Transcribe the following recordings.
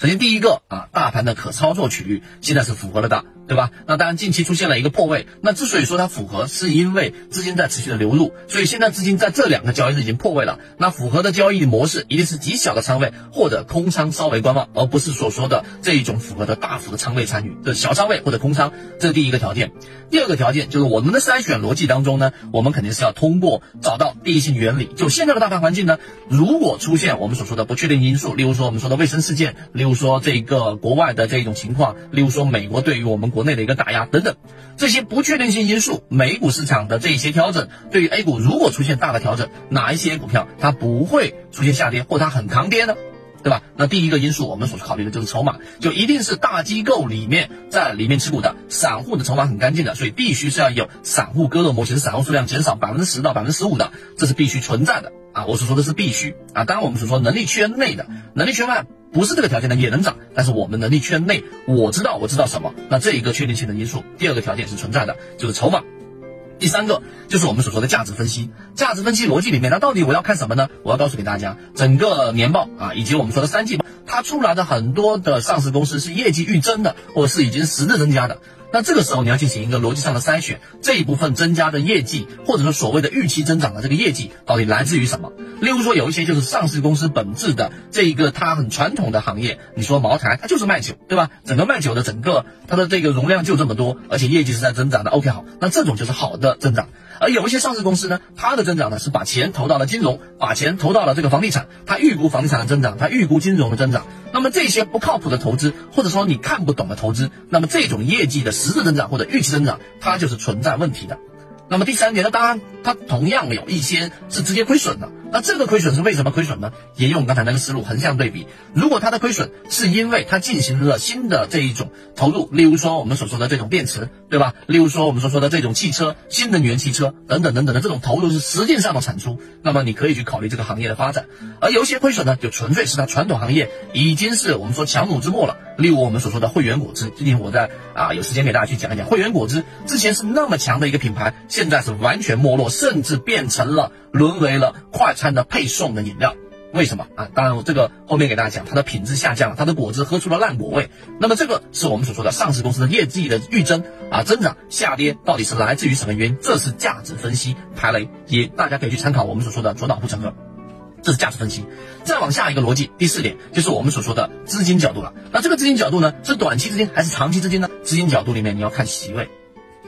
首先第一个啊，大盘的可操作区域现在是符合了的，对吧？那当然近期出现了一个破位，那之所以说它符合，是因为资金在持续的流入，所以现在资金在这两个交易日已经破位了。那符合的交易模式一定是极小的仓位或者空仓稍微观望，而不是所说的这一种符合的大幅的仓位参与的小仓位或者空仓，这是第一个条件。第二个条件就是我们的筛选逻辑当中呢，我们肯定是要通过找到第一性原理。就现在的大盘环境呢，如果出现我们所说的不确定因素，例如说我们说的卫生事件，例如。说这个国外的这种情况，例如说美国对于我们国国内的一个打压等等，这些不确定性因素，美股市场的这一些调整，对于 A 股如果出现大的调整，哪一些股票它不会出现下跌，或它很抗跌呢？对吧？那第一个因素我们所考虑的就是筹码，就一定是大机构里面在里面持股的，散户的筹码很干净的，所以必须是要有散户割肉模型，散户数量减少百分之十到百分之十五的，这是必须存在的啊！我所说的是必须啊，当然我们所说能力圈内的，能力圈外。不是这个条件的也能涨，但是我们能力圈内，我知道我知道什么，那这一个确定性的因素，第二个条件是存在的，就是筹码。第三个就是我们所说的价值分析，价值分析逻辑里面，那到底我要看什么呢？我要告诉给大家，整个年报啊，以及我们说的三季报，它出来的很多的上市公司是业绩预增的，或者是已经实质增加的。那这个时候你要进行一个逻辑上的筛选，这一部分增加的业绩，或者说所谓的预期增长的这个业绩，到底来自于什么？例如说有一些就是上市公司本质的这一个它很传统的行业，你说茅台它就是卖酒，对吧？整个卖酒的整个它的这个容量就这么多，而且业绩是在增长的。OK 好，那这种就是好的增长。而有一些上市公司呢，它的增长呢是把钱投到了金融，把钱投到了这个房地产，它预估房地产的增长，它预估金融的增长。那么这些不靠谱的投资，或者说你看不懂的投资，那么这种业绩的实质增长或者预期增长，它就是存在问题的。那么第三点，呢当然它同样有一些是直接亏损的。那这个亏损是为什么亏损呢？沿用刚才那个思路，横向对比。如果它的亏损是因为它进行了新的这一种投入，例如说我们所说的这种电池，对吧？例如说我们所说的这种汽车、新能源汽车等等等等的这种投入是实际上的产出，那么你可以去考虑这个行业的发展。而有些亏损呢，就纯粹是它传统行业已经是我们说强弩之末了。例如我们所说的汇源果汁，今天我在啊有时间给大家去讲一讲汇源果汁，之前是那么强的一个品牌，现在是完全没落，甚至变成了沦为了快。餐的配送的饮料，为什么啊？当然，我这个后面给大家讲，它的品质下降了，它的果汁喝出了烂果味。那么这个是我们所说的上市公司的业绩的预增啊增长下跌，到底是来自于什么原因？这是价值分析排雷，也大家可以去参考我们所说的左脑护城河，这是价值分析。再往下一个逻辑，第四点就是我们所说的资金角度了。那这个资金角度呢，是短期资金还是长期资金呢？资金角度里面你要看席位。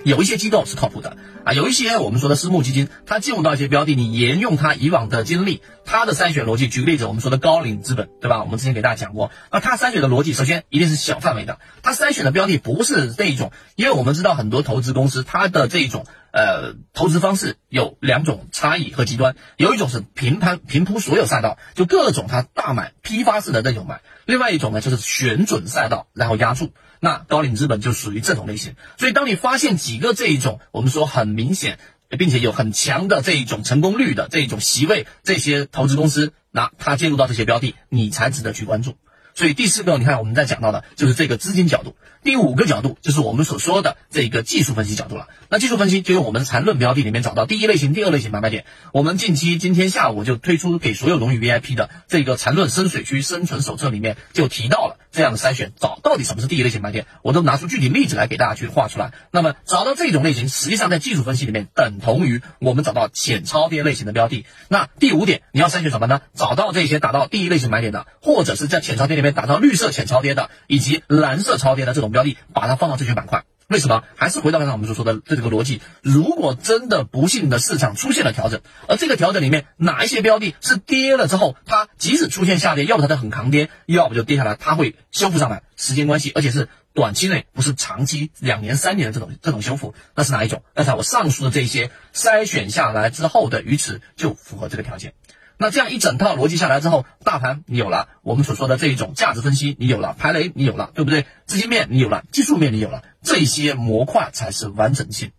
有一些机构是靠谱的啊，有一些我们说的私募基金，它进入到一些标的，你沿用它以往的经历，它的筛选逻辑。举个例子，我们说的高瓴资本，对吧？我们之前给大家讲过，那它筛选的逻辑，首先一定是小范围的，它筛选的标的不是这一种，因为我们知道很多投资公司，它的这一种呃投资方式有两种差异和极端，有一种是平摊平铺所有赛道，就各种它大买批发式的那种买，另外一种呢就是选准赛道然后压住。那高瓴资本就属于这种类型，所以当你发现几个这一种我们说很明显，并且有很强的这一种成功率的这一种席位，这些投资公司，那它介入到这些标的，你才值得去关注。所以第四个，你看我们在讲到的就是这个资金角度。第五个角度就是我们所说的这个技术分析角度了。那技术分析就用我们缠论标的里面找到第一类型、第二类型买卖点。我们近期今天下午就推出给所有荣誉 VIP 的这个缠论深水区生存手册里面就提到了这样的筛选，找到底什么是第一类型买点，我都拿出具体例子来给大家去画出来。那么找到这种类型，实际上在技术分析里面等同于我们找到浅超跌类型的标的。那第五点你要筛选什么呢？找到这些达到第一类型买点的，或者是在浅超跌里面达到绿色浅超跌的，以及蓝色超跌的这种。标的把它放到这些板块，为什么？还是回到刚才我们所说的这个逻辑。如果真的不幸的市场出现了调整，而这个调整里面哪一些标的是跌了之后，它即使出现下跌，要不它就很抗跌，要不就跌下来，它会修复上来，时间关系，而且是短期内，不是长期两年三年的这种这种修复，那是哪一种？刚才我上述的这些筛选下来之后的鱼池就符合这个条件。那这样一整套逻辑下来之后，大盘你有了，我们所说的这一种价值分析你有了，排雷你有了，对不对？资金面你有了，技术面你有了，这些模块才是完整性。